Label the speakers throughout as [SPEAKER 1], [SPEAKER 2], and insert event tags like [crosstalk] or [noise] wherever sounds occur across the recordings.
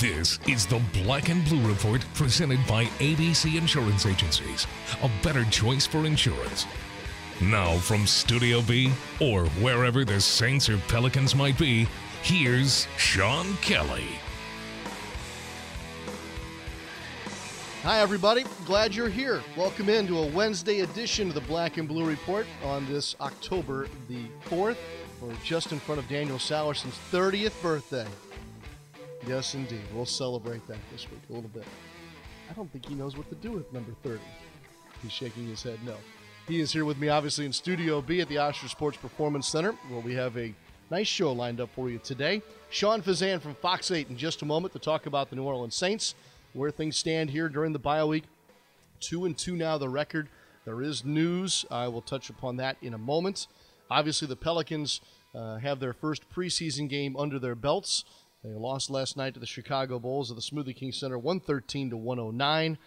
[SPEAKER 1] This is the Black and Blue Report presented by ABC Insurance Agencies, a better choice for insurance. Now, from Studio B, or wherever the Saints or Pelicans might be, here's Sean Kelly.
[SPEAKER 2] Hi, everybody. Glad you're here. Welcome into a Wednesday edition of the Black and Blue Report on this October the 4th. We're just in front of Daniel Sallerson's 30th birthday. Yes, indeed. We'll celebrate that this week a little bit. I don't think he knows what to do with number 30. He's shaking his head no. He is here with me, obviously, in Studio B at the Ochsner Sports Performance Center, where we have a nice show lined up for you today. Sean Fazende from Fox 8 in just a moment to talk about the New Orleans Saints where things stand here during the bye week. Two and two now, the record. There is news. I will touch upon that in a moment. Obviously, the Pelicans uh, have their first preseason game under their belts. They lost last night to the Chicago Bulls at the Smoothie King Center, 113 to 109.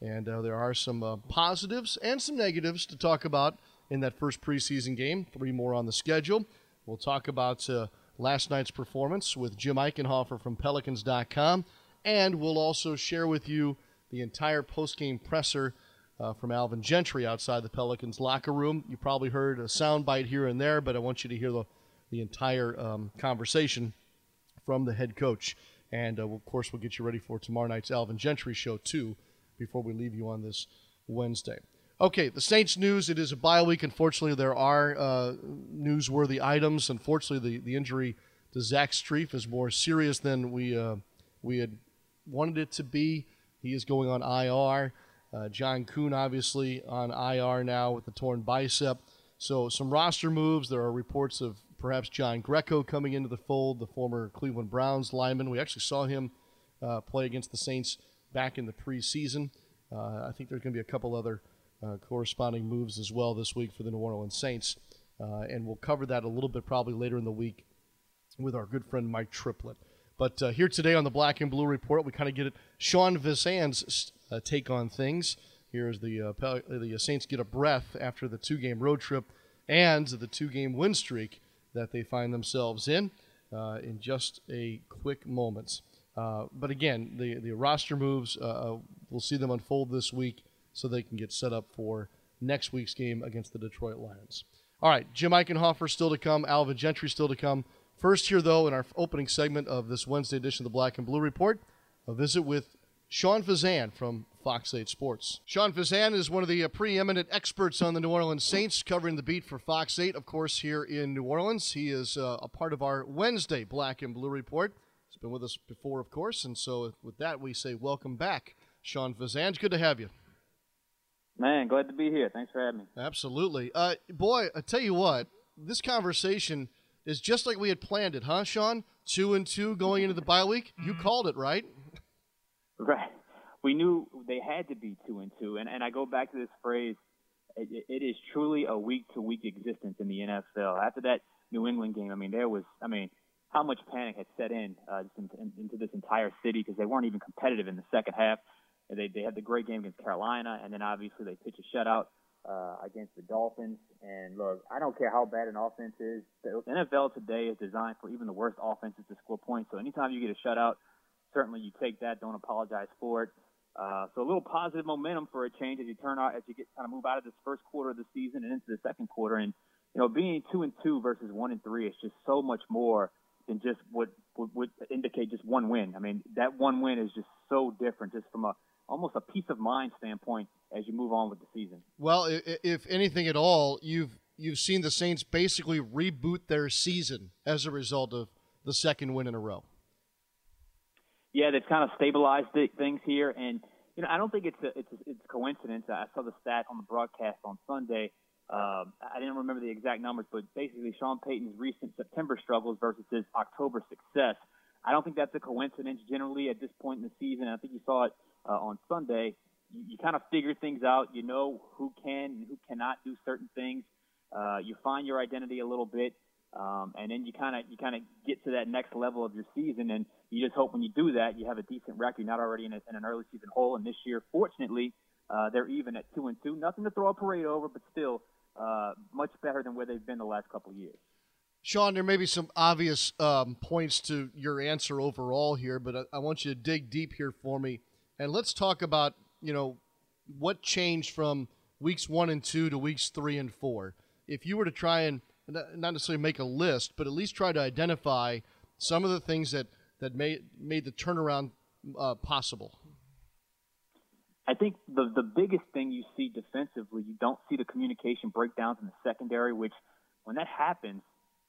[SPEAKER 2] And uh, there are some uh, positives and some negatives to talk about in that first preseason game. Three more on the schedule. We'll talk about uh, last night's performance with Jim Eichenhofer from Pelicans.com. And we'll also share with you the entire post-game presser uh, from Alvin Gentry outside the Pelicans locker room. You probably heard a soundbite here and there, but I want you to hear the, the entire um, conversation from the head coach. And uh, of course, we'll get you ready for tomorrow night's Alvin Gentry show, too, before we leave you on this Wednesday. Okay, the Saints news. It is a bye week. Unfortunately, there are uh, newsworthy items. Unfortunately, the, the injury to Zach Strief is more serious than we uh, we had wanted it to be. He is going on IR. Uh, John Kuhn, obviously, on IR now with the torn bicep. So, some roster moves. There are reports of perhaps John Greco coming into the fold, the former Cleveland Browns lineman. We actually saw him uh, play against the Saints back in the preseason. Uh, I think there's going to be a couple other uh, corresponding moves as well this week for the New Orleans Saints. Uh, and we'll cover that a little bit probably later in the week with our good friend Mike Triplett. But uh, here today on the Black and Blue Report, we kind of get it. Sean Fazende's uh, take on things. Here's the uh, Pel- the Saints get a breath after the two-game road trip and the two-game win streak that they find themselves in uh, in just a quick moments. Uh, but again, the the roster moves. Uh, we'll see them unfold this week so they can get set up for next week's game against the Detroit Lions. All right, Jim Eichenhofer still to come. Alvin Gentry still to come. First, here, though, in our opening segment of this Wednesday edition of the Black and Blue Report, a visit with Sean Fazende from Fox 8 Sports. Sean Fazende is one of the uh, preeminent experts on the New Orleans Saints, covering the beat for Fox 8, of course, here in New Orleans. He is uh, a part of our Wednesday Black and Blue Report. He's been with us before, of course, and so with that, we say welcome back, Sean Fazende. It's good to have you.
[SPEAKER 3] Man, glad to be here. Thanks for having me.
[SPEAKER 2] Absolutely. Uh, boy, I tell you what, this conversation – is just like we had planned it, huh, Sean? Two and two going into the bye week. You mm-hmm. called it, right?
[SPEAKER 3] Right. We knew they had to be two and two, and and I go back to this phrase. it, it is truly a week to week existence in the NFL. After that New England game, I mean, there was, I mean, how much panic had set in uh, just in, in, into this entire city because they weren't even competitive in the second half. They they had the great game against Carolina, and then obviously they pitched a shutout uh, against the Dolphins. And look, I don't care how bad an offense is. The NFL today is designed for even the worst offenses to score points. So anytime you get a shutout, certainly you take that. Don't apologize for it. Uh, so a little positive momentum for a change as you turn out as you get kind of move out of this first quarter of the season and into the second quarter. And you know, being two and two versus one and three is just so much more than just what would, would indicate just one win. I mean, that one win is just so different, just from a almost a peace of mind standpoint as you move on with the season.
[SPEAKER 2] Well, if anything at all, you've you've seen the Saints basically reboot their season as a result of the second win in a row.
[SPEAKER 3] Yeah, they've kind of stabilized things here, and you know I don't think it's a, it's a, it's a coincidence. I saw the stat on the broadcast on Sunday. Um, I didn't remember the exact numbers, but basically Sean Payton's recent September struggles versus his October success. I don't think that's a coincidence. Generally, at this point in the season, I think you saw it uh, on Sunday you, you kind of figure things out. You know who can and who cannot do certain things. Uh, you find your identity a little bit, um, and then you kind of you kind of get to that next level of your season. And you just hope when you do that, you have a decent record, You're not already in, a, in an early season hole. And this year, fortunately, uh, they're even at two and two. Nothing to throw a parade over, but still uh, much better than where they've been the last couple of years.
[SPEAKER 2] Sean, there may be some obvious um, points to your answer overall here, but I, I, want you to dig deep here for me, and let's talk about you know what changed from weeks one and two to weeks three and four. If you were to try and not necessarily make a list, but at least try to identify some of the things that that made made the turnaround uh, possible.
[SPEAKER 3] I think the the biggest thing you see defensively, you don't see the communication breakdowns in the secondary, which when that happens,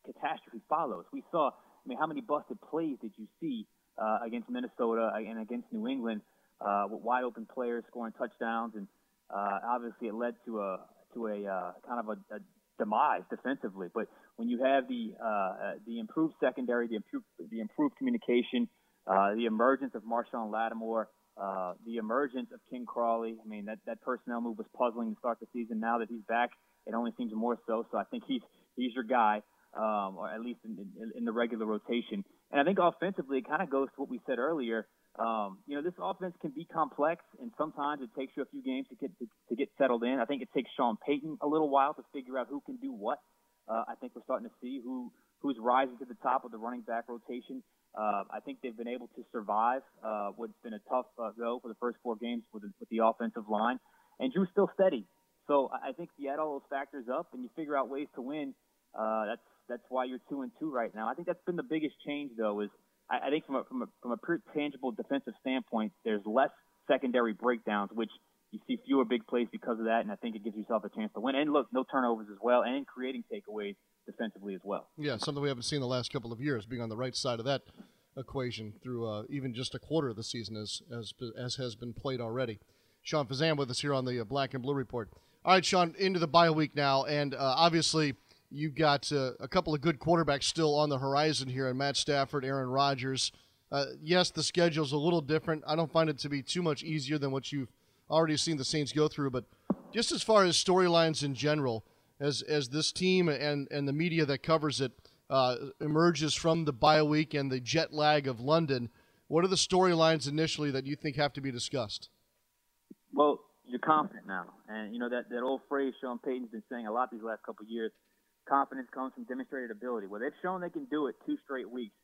[SPEAKER 3] catastrophe follows. We saw, I mean, how many busted plays did you see uh, against Minnesota and against New England uh, with wide open players scoring touchdowns, and uh, obviously it led to a to a uh, kind of a, a demise defensively. But when you have the uh, uh, the improved secondary, the improved the improved communication, uh, the emergence of Marshon Lattimore, uh, the emergence of Ken Crawley. I mean that that personnel move was puzzling to start the season. Now that he's back, it only seems more so. So I think he's he's your guy, um, or at least in, in, in the regular rotation. And I think offensively, it kind of goes to what we said earlier. Um, you know, this offense can be complex, and sometimes it takes you a few games to get to, to get settled in. I think it takes Sean Payton a little while to figure out who can do what. Uh, I think we're starting to see who who's rising to the top of the running back rotation. Uh, I think they've been able to survive uh, what's been a tough uh, go for the first four games with the, with the offensive line, and Drew's still steady. So I think you add all those factors up and you figure out ways to win, uh, that's that's why you're two and two right now. I think that's been the biggest change though is I, I think from a, from a, from a pure tangible defensive standpoint, there's less secondary breakdowns, which you see fewer big plays because of that, and I think it gives yourself a chance to win. And look, no turnovers as well, and creating takeaways defensively as well.
[SPEAKER 2] Yeah, something we haven't seen the last couple of years, being on the right side of that equation through uh, even just a quarter of the season, as as as has been played already. Sean Fazende with us here on the uh, Black and Blue Report. All right, Sean, into the bye week now, and uh, obviously You've got uh, a couple of good quarterbacks still on the horizon here, and Matt Stafford, Aaron Rodgers. Uh, yes, the schedule's a little different. I don't find it to be too much easier than what you've already seen the Saints go through. But just as far as storylines in general, as as this team and and the media that covers it uh, emerges from the bye week and the jet lag of London, what are the storylines initially that you think have to be discussed?
[SPEAKER 3] Well, you're confident now, and you know that that old phrase Sean Payton's been saying a lot these last couple years confidence comes from demonstrated ability. Well, they've shown they can do it two straight weeks.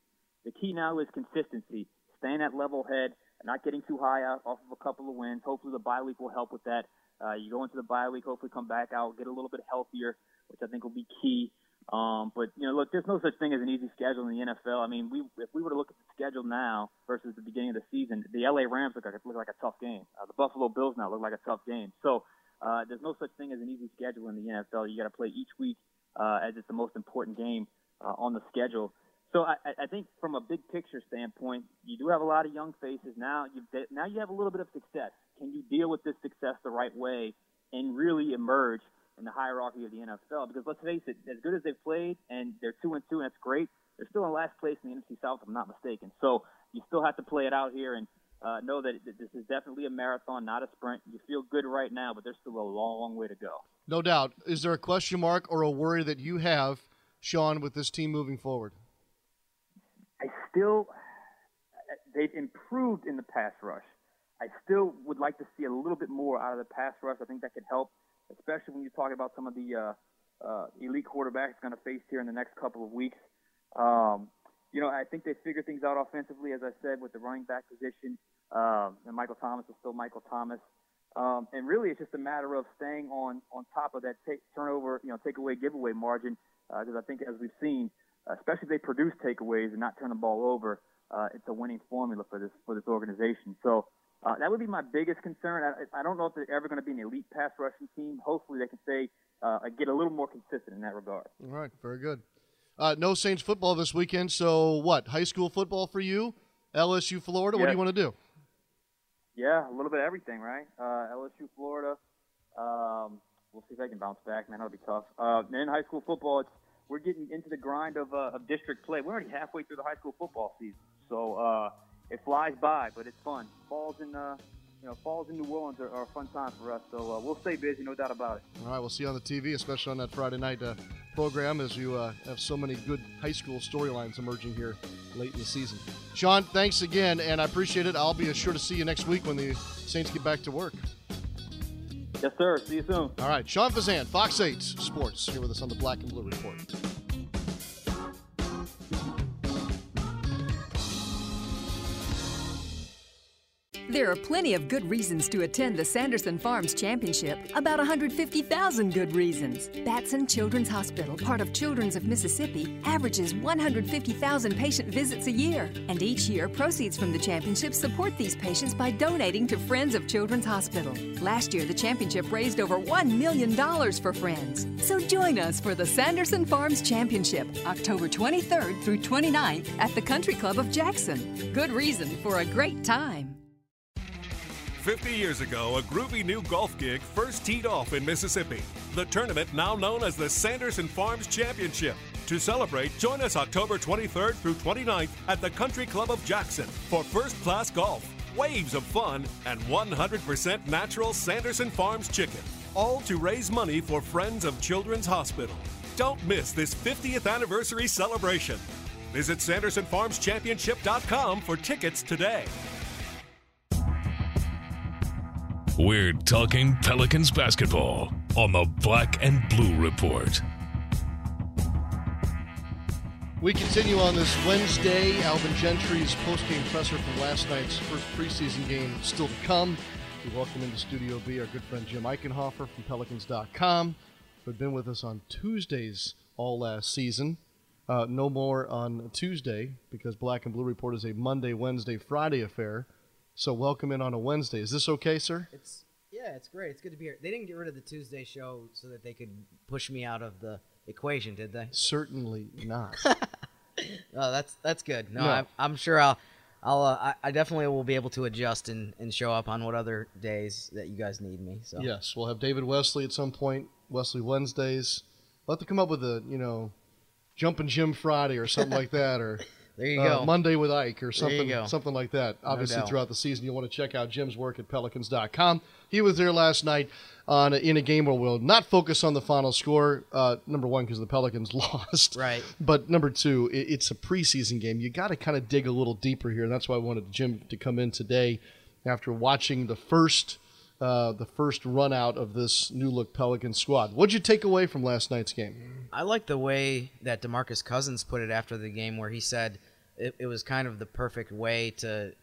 [SPEAKER 3] The key now is consistency, staying at level head, not getting too high off of a couple of wins. Hopefully, the bye week will help with that. Uh, you go into the bye week, hopefully come back out, get a little bit healthier, which I think will be key. Um, but you know, look, there's no such thing as an easy schedule in the NFL. I mean, we if we were to look at the schedule now versus the beginning of the season, the LA Rams look like look like a tough game. Uh, the Buffalo Bills now look like a tough game. So uh, there's no such thing as an easy schedule in the NFL. You got to play each week uh, as it's the most important game uh, on the schedule. So I, I think from a big picture standpoint, you do have a lot of young faces now. You now you have a little bit of success. Can you deal with this success the right way and really emerge in the hierarchy of the NFL? Because let's face it, as good as they've played and they're two and two, and that's great. They're still in last place in the NFC South, if I'm not mistaken. So you still have to play it out here and uh, know that this is definitely a marathon, not a sprint. You feel good right now, but there's still a long, long way to go.
[SPEAKER 2] No doubt. Is there a question mark or a worry that you have, Sean, with this team moving forward?
[SPEAKER 3] I still, they've improved in the pass rush. I still would like to see a little bit more out of the pass rush. I think that could help, especially when you talk about some of the uh, uh, elite quarterbacks going to face here in the next couple of weeks. Um, you know, I think they figured things out offensively, as I said, with the running back position. Um, and Michael Thomas is still Michael Thomas. Um, and really, it's just a matter of staying on on top of that turnover, you know, takeaway giveaway margin. Because uh, I think, as we've seen, especially if they produce takeaways and not turn the ball over, uh, it's a winning formula for this for this organization. So uh, that would be my biggest concern. I, I don't know if they're ever going to be an elite pass rushing team. Hopefully, they can stay uh, get a little more consistent in that regard.
[SPEAKER 2] All right, very good. Uh, no Saints football this weekend. So what? High school football for you? LSU, Florida. What do you want to do?
[SPEAKER 3] Yeah, a little bit of everything, right? Uh, LSU, Florida. Um, we'll see if I can bounce back, man. That'll be tough. Uh, and in high school football, it's we're getting into the grind of, uh, of district play. We're already halfway through the high school football season, so uh, it flies by, but it's fun. Falls in uh, you know, falls in New Orleans are, are, a fun time for us. So uh, we'll stay busy, no doubt about it.
[SPEAKER 2] All right, we'll see you on the TV, especially on that Friday night uh, program, as you uh, have so many good high school storylines emerging here late in the season. Sean, thanks again, and I appreciate it. I'll be sure to see you next week when the Saints get back to work.
[SPEAKER 3] Yes, sir. See you soon.
[SPEAKER 2] All right, Sean Fazende, Fox 8 Sports, here with us on the Black and Blue Report.
[SPEAKER 4] There are plenty of good reasons to attend the Sanderson Farms Championship, about 150,000 good reasons. Batson Children's Hospital, part of Children's of Mississippi, averages 150,000 patient visits a year. And each year, proceeds from the championship support these patients by donating to Friends of Children's Hospital. Last year, the championship raised over $1 million for Friends. So join us for the Sanderson Farms Championship, October 23rd through 29th at the Country Club of Jackson. Good reason for a great time.
[SPEAKER 5] 50 years ago, a groovy new golf gig first teed off in Mississippi. The tournament, now known as the Sanderson Farms Championship. To celebrate, join us October 23rd through 29th at the Country Club of Jackson for first class golf, waves of fun, and 100% natural Sanderson Farms chicken. All to raise money for Friends of Children's Hospital. Don't miss this 50th anniversary celebration. Visit SandersonFarmsChampionship.com for tickets today.
[SPEAKER 1] We're talking Pelicans basketball on the Black and Blue Report.
[SPEAKER 2] We continue on this Wednesday. Alvin Gentry's post-game presser from last night's first preseason game still to come. We welcome into Studio B our good friend Jim Eichenhofer from Pelicans.com, who had been with us on Tuesdays all last season. Uh, no more on Tuesday because Black and Blue Report is a Monday, Wednesday, Friday affair. So welcome in on a Wednesday. Is this okay, sir?
[SPEAKER 6] It's yeah, it's great. It's good to be here. They didn't get rid of the Tuesday show so that they could push me out of the equation, did they?
[SPEAKER 2] Certainly not. [laughs]
[SPEAKER 6] oh, that's that's good. No,
[SPEAKER 2] No.
[SPEAKER 6] I'm, I'm sure I'll, I'll, uh, I, I definitely will be able to adjust and, and show up on what other days that you guys need me. So
[SPEAKER 2] Yes, we'll have David Wesley at some point. Wesley Wednesdays. We'll have to come up with a you know, jumping Jim Friday or something like that, or
[SPEAKER 6] there you
[SPEAKER 2] uh,
[SPEAKER 6] go.
[SPEAKER 2] Monday with Ike or something something like that. Obviously,
[SPEAKER 6] doubt.
[SPEAKER 2] throughout the season, you'll want to check out Jim's work at Pelicans.com. He was there last night on in a game where we'll not focus on the final score. Uh, number one, because the Pelicans [laughs] lost.
[SPEAKER 6] Right.
[SPEAKER 2] But number two, it, it's a preseason game. You got to kind of dig a little deeper here, and that's why I wanted Jim to come in today after watching the first. Uh, the first run out of this new look Pelican squad. What'd you take away from last night's game?
[SPEAKER 6] I like the way that Demarcus Cousins put it after the game, where he said it, it was kind of the perfect way to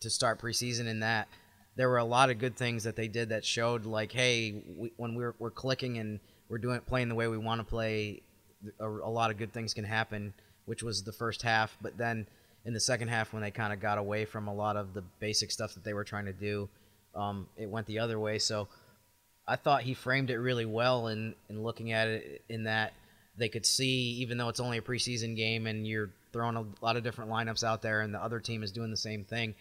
[SPEAKER 6] to start preseason. In that there were a lot of good things that they did that showed, like, hey, we, when we're we're clicking and we're doing playing the way we want to play, a, a lot of good things can happen. Which was the first half, but then in the second half, when they kind of got away from a lot of the basic stuff that they were trying to do, um, it went the other way. So I thought he framed it really well in, in looking at it in that they could see, even though it's only a preseason game and you're throwing a lot of different lineups out there and the other team is doing the same thing,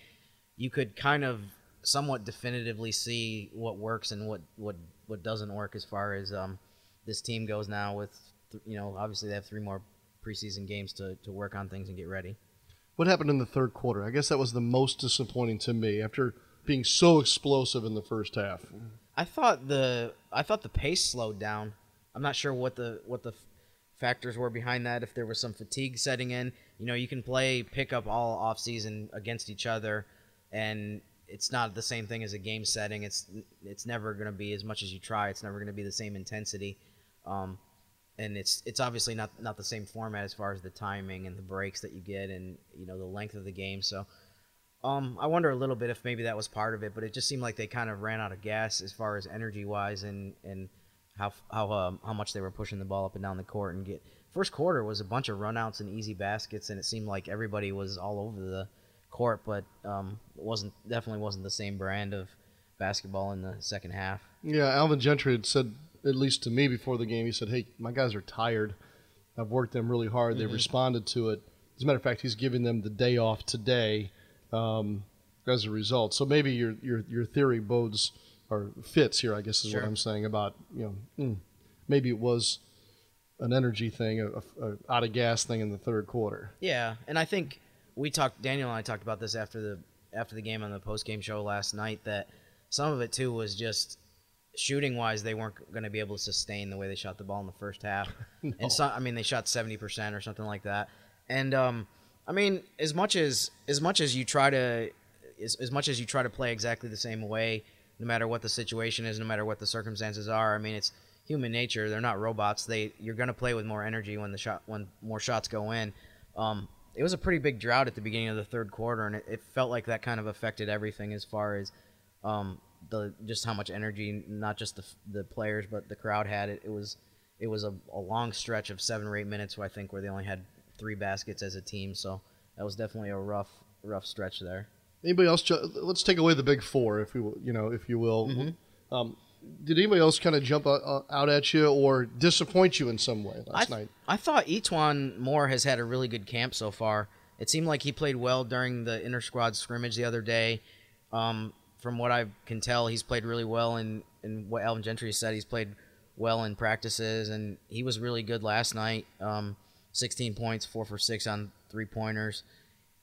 [SPEAKER 6] you could kind of somewhat definitively see what works and what, what, what doesn't work as far as um, this team goes now with, th- you know, obviously they have three more preseason games to, to work on things and get ready.
[SPEAKER 2] What happened in the third quarter? I guess that was the most disappointing to me after being so explosive in the first half.
[SPEAKER 6] I thought the I thought the pace slowed down. I'm not sure what the what the factors were behind that. If there was some fatigue setting in, you know, you can play pickup all off season against each other, and it's not the same thing as a game setting. It's it's never going to be as much as you try. It's never going to be the same intensity, um, and it's it's obviously not not the same format as far as the timing and the breaks that you get, and you know the length of the game. So. Um, I wonder a little bit if maybe that was part of it, but it just seemed like they kind of ran out of gas as far as energy wise and and how how um, how much they were pushing the ball up and down the court and get. First quarter was a bunch of runouts and easy baskets, and it seemed like everybody was all over the court, but um, it wasn't definitely wasn't the same brand of basketball in the second half.
[SPEAKER 2] Yeah, Alvin Gentry had said, at least to me before the game, he said, "Hey, my guys are tired. I've worked them really hard. They've responded to it. As a matter of fact, he's giving them the day off today um, as a result. So maybe your your your theory bodes or fits here. I guess is
[SPEAKER 6] Sure.
[SPEAKER 2] what I'm saying about you know mm, maybe it was an energy thing, a, a, a out of gas thing in the third quarter.
[SPEAKER 6] Yeah, and I think we talked. Daniel and I talked about this after the after the game on the post game show last night. That some of it too was just shooting wise, they weren't going to be able to sustain the way they shot the ball in the first half. [laughs] And so, I mean, they shot seventy percent or something like that. And um, I mean, as much as as much as you try to as, as much as you try to play exactly the same way, no matter what the situation is, no matter what the circumstances are. I mean, it's human nature. They're not robots. They you're to play with more energy when the shot when more shots go in. Um, it was a pretty big drought at the beginning of the third quarter, and it, it felt like that kind of affected everything as far as um, the just how much energy, not just the the players, but the crowd had. It, it was it was a, a long stretch of seven or eight minutes, where I think where they only had three baskets as a team. So that was definitely a rough rough stretch there.
[SPEAKER 2] Anybody else? Let's take away the big four, if will- you know, if you will.
[SPEAKER 6] Mm-hmm.
[SPEAKER 2] Um, did anybody else kind of jump out at you or disappoint you in some way
[SPEAKER 6] I,
[SPEAKER 2] last
[SPEAKER 6] th-
[SPEAKER 2] night?
[SPEAKER 6] I thought E'Twaun Moore has had a really good camp so far. It seemed like he played well during the inter squad scrimmage the other day. Um, from what I can tell, he's played really well, and and what Alvin Gentry said, he's played well in practices, and he was really good last night. Um, 16 points, four for six on three pointers.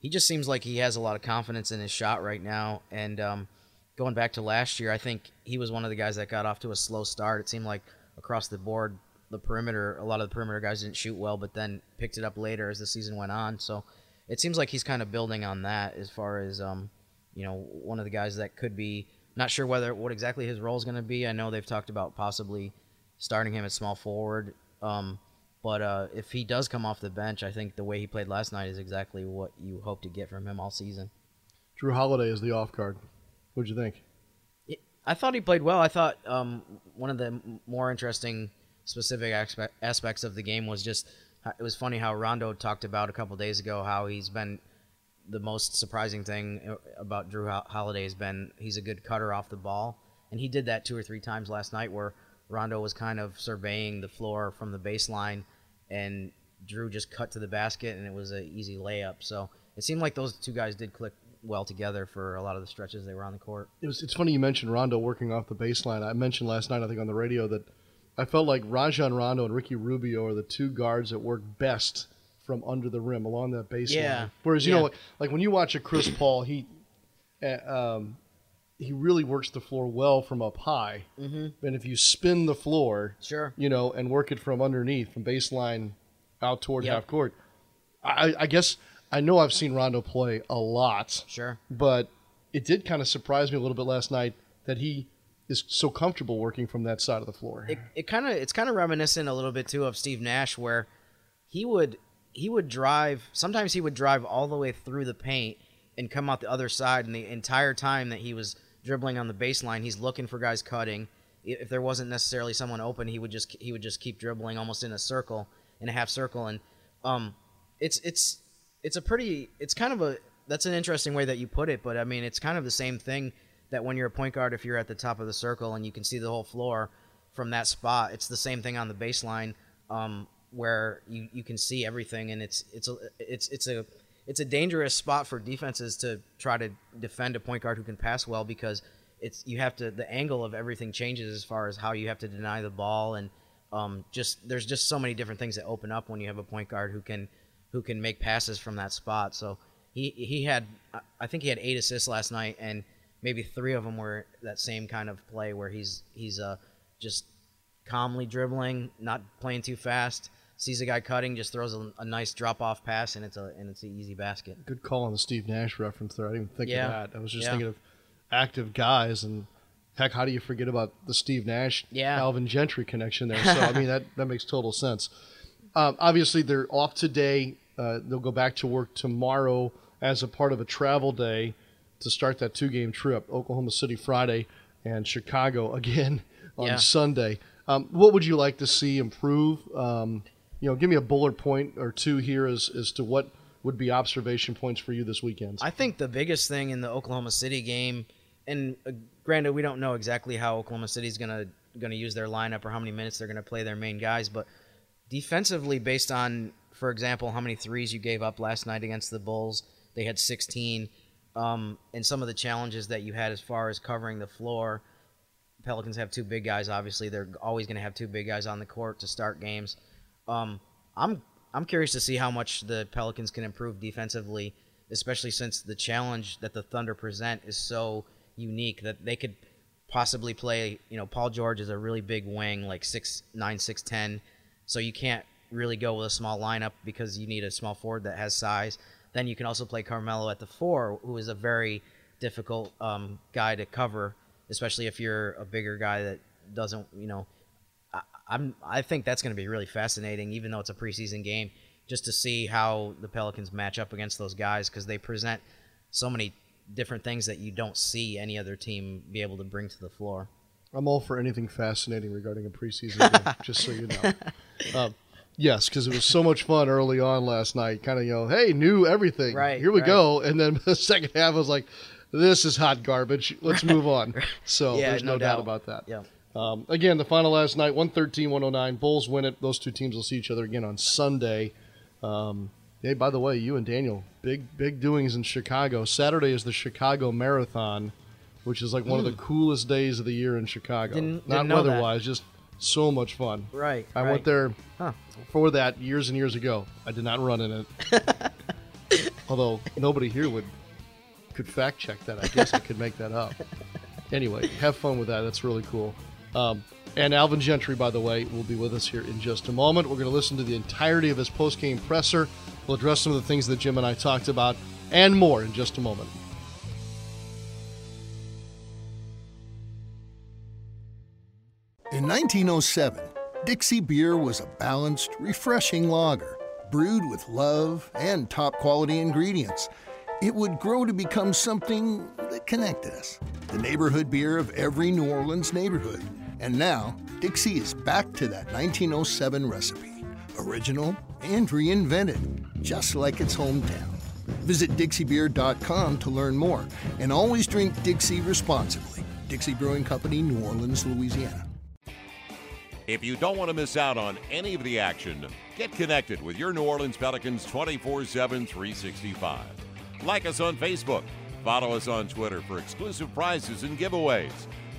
[SPEAKER 6] He just seems like he has a lot of confidence in his shot right now, and um, going back to last year, I think he was one of the guys that got off to a slow start. It seemed like across the board, the perimeter, a lot of the perimeter guys didn't shoot well, but then picked it up later as the season went on. So it seems like he's kind of building on that as far as um, you know, one of the guys that could be not sure whether what exactly his role is going to be. I know they've talked about possibly starting him at small forward. Um, but uh, if he does come off the bench, I think the way he played last night is exactly what you hope to get from him all season.
[SPEAKER 2] Jrue Holiday is the off guard. What'd you think?
[SPEAKER 6] I thought he played well. I thought um, one of the more interesting specific aspe- aspects of the game was just it was funny how Rondo talked about a couple days ago how he's been the most surprising thing uh, about Jrue Ho- Holiday has been he's a good cutter off the ball, and he did that two or three times last night where Rondo was kind of surveying the floor from the baseline, and Jrue just cut to the basket, and it was an easy layup. So it seemed like those two guys did click well together for a lot of the stretches they were on the court.
[SPEAKER 2] It was, it's funny you mentioned Rondo working off the baseline. I mentioned last night, I think, on the radio that I felt like Rajon Rondo and Ricky Rubio are the two guards that work best from under the rim along that baseline.
[SPEAKER 6] Yeah.
[SPEAKER 2] Whereas you
[SPEAKER 6] Yeah.
[SPEAKER 2] know, like, like when you watch a Chris Paul, he uh, um, he really works the floor well from up high. Mm-hmm. And if you spin the floor,
[SPEAKER 6] Sure.
[SPEAKER 2] you know, and work it from underneath, from baseline out toward
[SPEAKER 6] Yep.
[SPEAKER 2] half court, I, I guess I know I've seen Rondo play a lot
[SPEAKER 6] Sure.
[SPEAKER 2] but it did kind of surprise me a little bit last night that he is so comfortable working from that side of the floor.
[SPEAKER 6] it, it kind of it's kind of reminiscent a little bit too of Steve Nash where he would he would drive sometimes he would drive all the way through the paint and come out the other side and the entire time that he was dribbling on the baseline he's looking for guys cutting if there wasn't necessarily someone open he would just he would just keep dribbling almost in a circle in a half circle and um it's it's it's a pretty it's kind of a that's an interesting way that you put it but I mean it's kind of the same thing that when you're a point guard if you're at the top of the circle and you can see the whole floor from that spot. It's the same thing on the baseline, um, where you, you can see everything, and it's it's a it's it's a it's a dangerous spot for defenses to try to defend a point guard who can pass well because it's you have to the angle of everything changes as far as how you have to deny the ball and um, just there's just so many different things that open up when you have a point guard who can who can make passes from that spot. So he he had I- think he had eight assists last night and maybe three of them were that same kind of play where he's he's uh just calmly dribbling, not playing too fast. Sees a guy cutting, just throws a, a nice drop off pass, and it's a and it's an easy basket.
[SPEAKER 2] Good call on the Steve Nash reference there. I didn't even think
[SPEAKER 6] Yeah.
[SPEAKER 2] of that. I was just
[SPEAKER 6] Yeah.
[SPEAKER 2] thinking of active guys and heck, how do you forget about the Steve Nash
[SPEAKER 6] Yeah.
[SPEAKER 2] Alvin Gentry connection there? [laughs] So I mean that that makes total sense. Um, obviously they're off today. Uh, they'll go back to work tomorrow as a part of a travel day to start that two game trip. Oklahoma City Friday and Chicago [laughs] again on
[SPEAKER 6] Yeah.
[SPEAKER 2] Sunday. Um, what would you like to see improve? Um, you know, give me a bullet point or two here as, as to what would be observation points for you this weekend.
[SPEAKER 6] I think the biggest thing in the Oklahoma City game, and uh, granted, we don't know exactly how Oklahoma City's gonna gonna use their lineup or how many minutes they're gonna play their main guys, but defensively, based on, for example, how many threes you gave up last night against the Bulls, they had 16, um, and some of the challenges that you had as far as covering the floor. Pelicans have two big guys. Obviously, they're always going to have two big guys on the court to start games. Um, I'm I'm curious to see how much the Pelicans can improve defensively, especially since the challenge that the Thunder present is so unique that they could possibly play. You know, Paul George is a really big wing, like six nine, six ten, so you can't really go with a small lineup because you need a small forward that has size. Then you can also play Carmelo at the four, who is a very difficult um, guy to cover, especially if you're a bigger guy that doesn't, you know. I, I'm I think that's going to be really fascinating, even though it's a preseason game. just to see how the Pelicans match up against those guys because they present so many different things that you don't see any other team be able to bring to the floor.
[SPEAKER 2] I'm all for anything fascinating regarding a preseason game, [laughs] just so you know. Um, yes, because it was so much fun early on last night. Kind of, you know, hey, new everything.
[SPEAKER 6] Right,
[SPEAKER 2] Here we
[SPEAKER 6] right.
[SPEAKER 2] go. And then [laughs] the second half I was like, this is hot garbage. Let's move on. So
[SPEAKER 6] Yeah,
[SPEAKER 2] there's no,
[SPEAKER 6] no
[SPEAKER 2] doubt
[SPEAKER 6] doubt.
[SPEAKER 2] about that.
[SPEAKER 6] Yeah.
[SPEAKER 2] Um, again, the final last night, 113 109. Bulls win it. Those two teams will see each other again on Sunday. Um, hey, by the way, you and Daniel, big, big doings in Chicago. Saturday is the Chicago Marathon, which is like one of the coolest days of the year in Chicago.
[SPEAKER 6] Didn't-
[SPEAKER 2] Not
[SPEAKER 6] didn't know
[SPEAKER 2] weather wise, just so much fun.
[SPEAKER 6] Right.
[SPEAKER 2] I
[SPEAKER 6] right.
[SPEAKER 2] went there
[SPEAKER 6] Huh.
[SPEAKER 2] for that years and years ago. I did not run in it. [laughs] Although nobody here would could fact check that. I guess I could make that up. [laughs] Anyway, have fun with that. That's really cool. Um, and Alvin Gentry, by the way, will be with us here in just a moment. We're going to listen to the entirety of his post-game presser. We'll address some of the things that Jim and I talked about and more in just a moment.
[SPEAKER 7] In 1907, Dixie Beer was a balanced, refreshing lager, brewed with love and top quality ingredients. It would grow to become something that connected us the neighborhood beer of every New Orleans neighborhood. And now, Dixie is back to that 1907 recipe original and reinvented, just like its hometown. Visit DixieBeer.com to learn more, and always drink Dixie responsibly. Dixie Brewing Company, New Orleans, Louisiana.
[SPEAKER 8] If you don't want to miss out on any of the action, get connected with your New Orleans Pelicans 24 7, 365. Like us on Facebook. Follow us on Twitter for exclusive prizes and giveaways.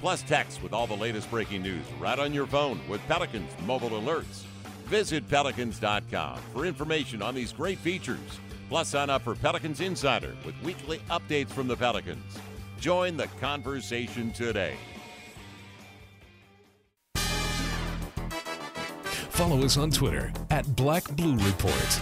[SPEAKER 8] Plus, text with all the latest breaking news right on your phone with Pelicans mobile alerts. Visit Pelicans.com for information on these great features. Plus, sign up for Pelicans Insider with weekly updates from the Pelicans. Join the conversation today.
[SPEAKER 1] Follow us on Twitter at Black Blue Report.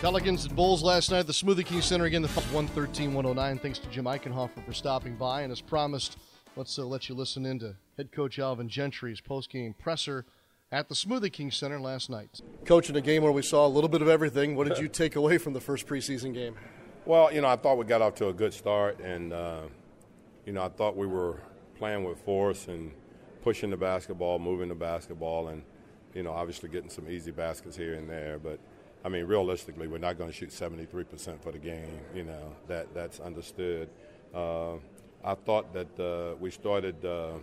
[SPEAKER 2] Pelicans and Bulls last night at the Smoothie King Center. Again, the 113 109. Thanks to Jim Eichenhofer for stopping by. And as promised, let's uh, let you listen in to head coach Alvin Gentry's post-game presser at the Smoothie King Center last night. Coach, in a game where we saw a little bit of everything, what did you take away from the first preseason game?
[SPEAKER 9] Well, you know, I thought we got off to a good start, and uh, you know, I thought we were playing with force and pushing the basketball, moving the basketball, and you know, obviously getting some easy baskets here and there. But I mean, realistically, we're not going to shoot 73% for the game. You know, that that's understood. Uh, I thought that uh, we started uh,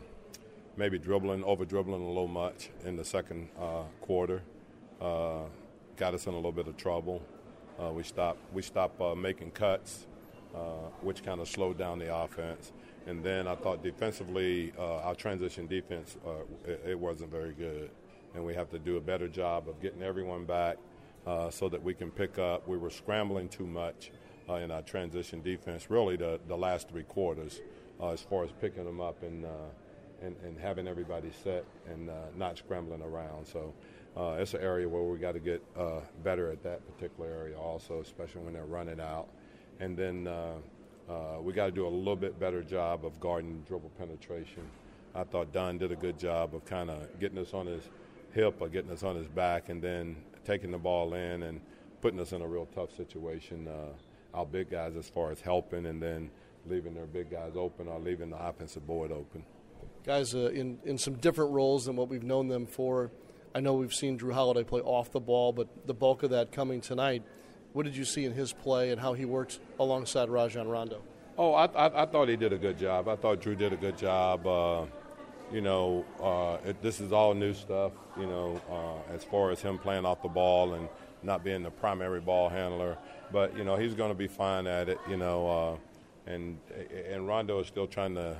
[SPEAKER 9] maybe dribbling, over dribbling a little much in the second uh, quarter. Uh, got us in a little bit of trouble. Uh, we stopped we stopped making cuts, which kind of slowed down the offense. And then I thought defensively, our transition defense it, it wasn't very good, and we have to do a better job of getting everyone back uh, so that we can pick up. We were scrambling too much uh, in our transition defense, really the the last three quarters, uh, as far as picking them up and. Uh, and, and having everybody set and uh, not scrambling around. So uh, it's an area where we got to get better at that particular area also, especially when they're running out. And then we got to do a little bit better job of guarding dribble penetration. I thought Dunn did a good job of kind of getting us on his hip or getting us on his back and then taking the ball in and putting us in a real tough situation. Uh, our big guys as far as helping and then leaving their big guys open or leaving the offensive board open
[SPEAKER 2] guys uh, in in some different roles than what we've known them for. I know we've seen Jrue Holiday play off the ball, but the bulk of that coming tonight. What did you see in his play and how he worked alongside Rajon Rondo?
[SPEAKER 9] Oh, I, I, I thought he did a good job. I thought Jrue did a good job. Uh, you know, uh, it, this is all new stuff. You know, uh, as far as him playing off the ball and not being the primary ball handler, but you know he's going to be fine at it. You know, uh, and and Rondo is still trying to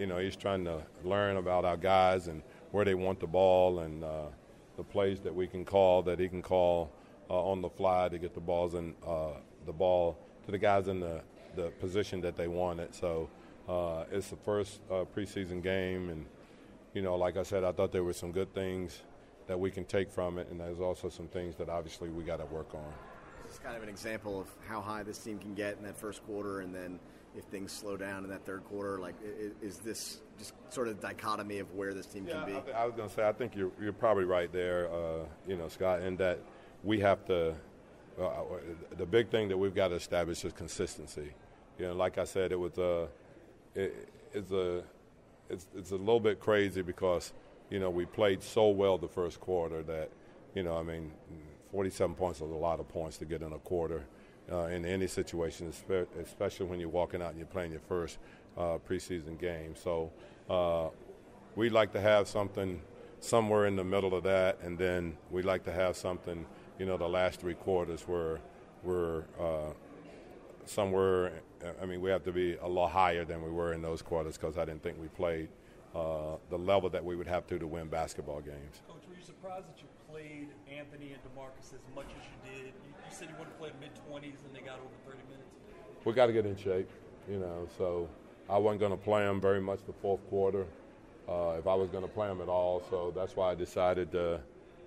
[SPEAKER 9] you know, he's trying to learn about our guys and where they want the ball and uh, the plays that we can call that he can call uh, on the fly to get the balls and uh, the ball to the guys in the, the position that they want it. So it's the first preseason game, and you know, like I said, I thought there were some good things that we can take from it, and there's also some things that obviously we got to work on.
[SPEAKER 10] It's kind of an example of how high this team can get in that first quarter, and then if things slow down in that third quarter, like is, this just sort of dichotomy of where this team
[SPEAKER 9] yeah,
[SPEAKER 10] can be?
[SPEAKER 9] I, th- I was going to say, I think you're you're probably right there, uh, you know, Scott, in that we have to. Uh, the big thing that we've got to establish is consistency. You know, like I said, it was a, it, it's a, it's, it's a little bit crazy because, you know, we played so well the first quarter that, you know, I mean, 47 points is a lot of points to get in a quarter uh, in any situation, especially when you're walking out and you're playing your first uh, preseason game. So uh, we'd like to have something somewhere in the middle of that, and then we'd like to have something, you know, the last three quarters where we're uh, somewhere. I mean, we have to be a lot higher than we were in those quarters because I didn't think we played uh, the level that we would have to to win basketball games.
[SPEAKER 11] Coach, were you surprised that you played Anthony and Demarcus as much as you did? You, you said you wanted to play mid 20s and they got over 30 minutes.
[SPEAKER 9] We got to get in shape, you know. So I wasn't going to play them very much the fourth quarter, uh, if I was going to play them at all. So that's why I decided to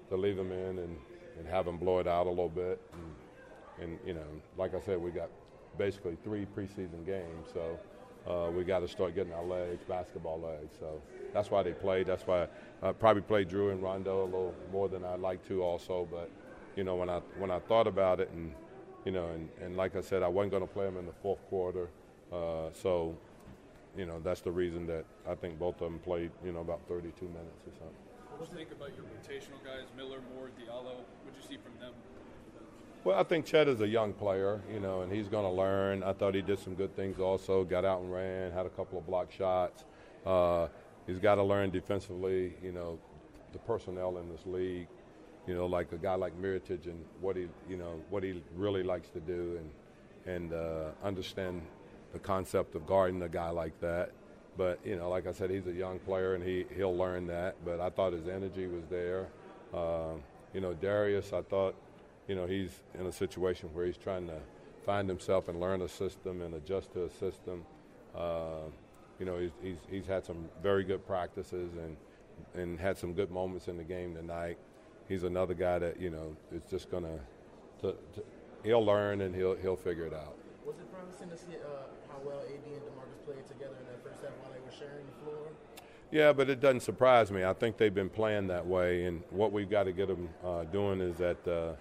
[SPEAKER 9] to leave them in and, and have them blow it out a little bit. And, and you know, like I said, we got basically three preseason games, so. Uh, we got to start getting our legs, basketball legs. So that's why they played. That's why I probably played Jrue and Rondo a little more than I'd like to, also. But you know, when I when I thought about it, and you know, and, and like I said, I wasn't going to play them in the fourth quarter. Uh, so, you know, that's the reason that I think both of them played, you know, about 32 minutes or something.
[SPEAKER 11] What do you think about your rotational guys, Miller, Moore, Diallo? What did you see from them?
[SPEAKER 9] Well, I think Cheick is a young player, you know, and he's going to learn. I thought he did some good things also. Got out and ran, had a couple of block shots. Uh, he's got to learn defensively, you know, the personnel in this league you know, like a guy like Mirotic and what he, you know, what he really likes to do and and uh, understand the concept of guarding a guy like that. But you know, like I said, he's a young player and he he'll learn that. But I thought his energy was there. Uh, you know, Darius, I thought, you know, he's in a situation where he's trying to find himself and learn a system and adjust to a system. Uh, you know, he's, he's he's had some very good practices and and had some good moments in the game tonight he's another guy that you know is just gonna to, to, he'll learn and he'll he'll figure it out.
[SPEAKER 12] Was it promising to see uh, how well AD and Demarcus played together in that first half while they were sharing the floor?
[SPEAKER 9] Yeah, but it doesn't surprise me. I think they've been playing that way, and what we've got to get them uh, doing is that uh,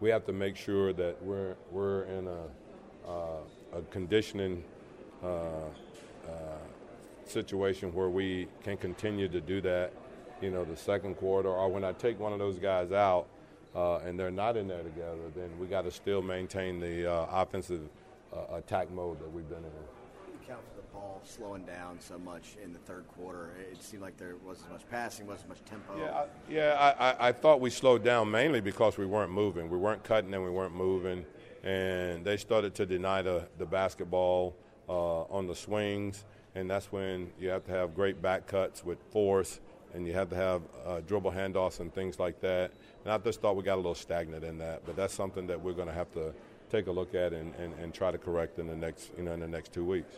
[SPEAKER 9] we have to make sure that we're we're in a, uh, a conditioning uh, uh, situation where we can continue to do that you know, the second quarter, or when I take one of those guys out uh, and they're not in there together, then we got to still maintain the offensive attack mode that we've been in.
[SPEAKER 10] Account for the ball slowing down so much in the third quarter. It seemed like there wasn't as much passing, wasn't as much tempo.
[SPEAKER 9] Yeah, I, yeah. I, I thought we slowed down mainly because we weren't moving. We weren't cutting and we weren't moving, and they started to deny the the basketball uh, on the swings, and that's when you have to have great back cuts with force and you have to have uh, dribble handoffs and things like that. And I just thought we got a little stagnant in that, but that's something that we're going to have to take a look at and, and, and try to correct in the next you know in the next two weeks.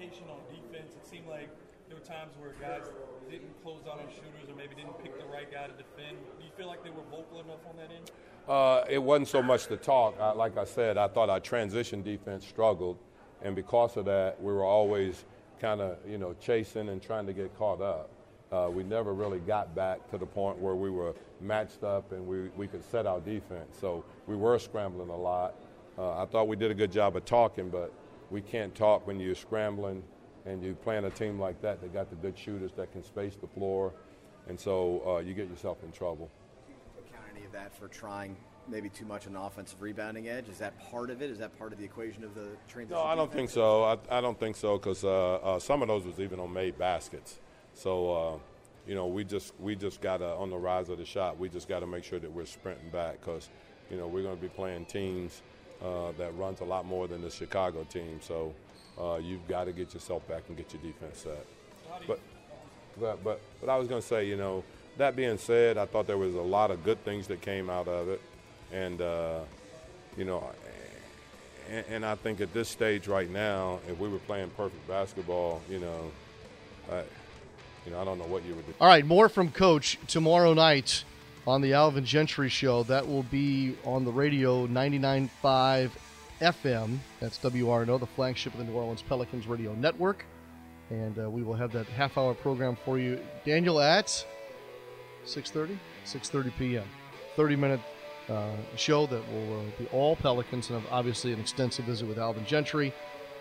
[SPEAKER 11] Communication on defense. It seemed like there were times where guys didn't close out on shooters or maybe didn't pick the right guy to defend. Do you feel like they were vocal enough on that end?
[SPEAKER 9] Uh, it wasn't so much the talk. I, like I said, I thought our transition defense struggled, and because of that, we were always kind of you know chasing and trying to get caught up. Uh, we never really got back to the point where we were matched up and we, we could set our defense. So we were scrambling a lot. Uh, I thought we did a good job of talking, but we can't talk when you're scrambling and you're playing a team like that that got the good shooters that can space the floor. And so uh, you get yourself in trouble.
[SPEAKER 10] Account any of that for trying maybe too much an offensive rebounding edge? Is that part of it? Is that part of the equation of the transition?
[SPEAKER 9] No, I don't think so. I, I don't think so because uh, uh, some of those was even on made baskets. So, uh, you know, we just we just got to on the rise of the shot. We just got to make sure that we're sprinting back because, you know, we're going to be playing teams uh, that runs a lot more than the Chicago team. So, uh, you've got to get yourself back and get your defense set. But, but but but I was going to say, you know, that being said, I thought there was a lot of good things that came out of it, and uh, you know. And, and I think at this stage right now, if we were playing perfect basketball, you know, I, you know, I don't know what you would do.
[SPEAKER 2] All right, more from Coach tomorrow night on the Alvin Gentry Show. That will be on the radio 99.5 FM. That's WRNO, the flagship of the New Orleans Pelicans Radio Network. And uh, we will have that half hour program for you. Daniel at 6.30? 6.30 p.m. 30 minute uh, show that will uh, be all Pelicans and have obviously an extensive visit with Alvin Gentry.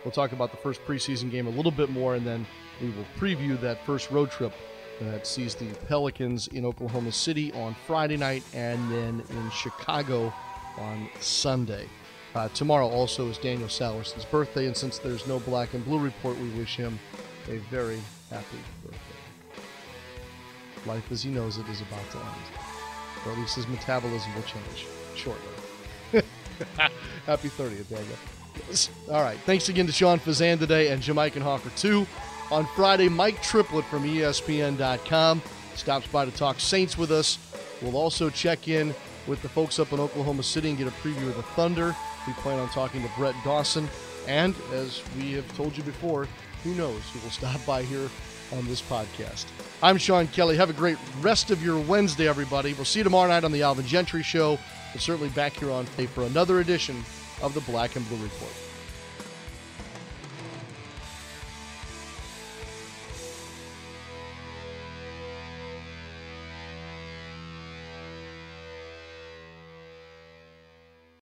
[SPEAKER 2] We'll talk about the first preseason game a little bit more, and then we will preview that first road trip that sees the Pelicans in Oklahoma City on Friday night and then in Chicago on Sunday. Uh, tomorrow also is Daniel Sallerson's birthday, and since there's no black and blue report, we wish him a very happy birthday. Life as he knows it is about to end. Or at least his metabolism will change shortly. [laughs] happy 30th, Daniel. All right. Thanks again to Sean Fazende today and Jim Eichenhofer, too. On Friday, Mike Triplett from ESPN.com stops by to talk Saints with us. We'll also check in with the folks up in Oklahoma City and get a preview of the Thunder. We plan on talking to Brett Dawson. And as we have told you before, who knows who will stop by here on this podcast. I'm Sean Kelly. Have a great rest of your Wednesday, everybody. We'll see you tomorrow night on the Alvin Gentry Show, but certainly back here on tape for another edition of the Black and Blue Report.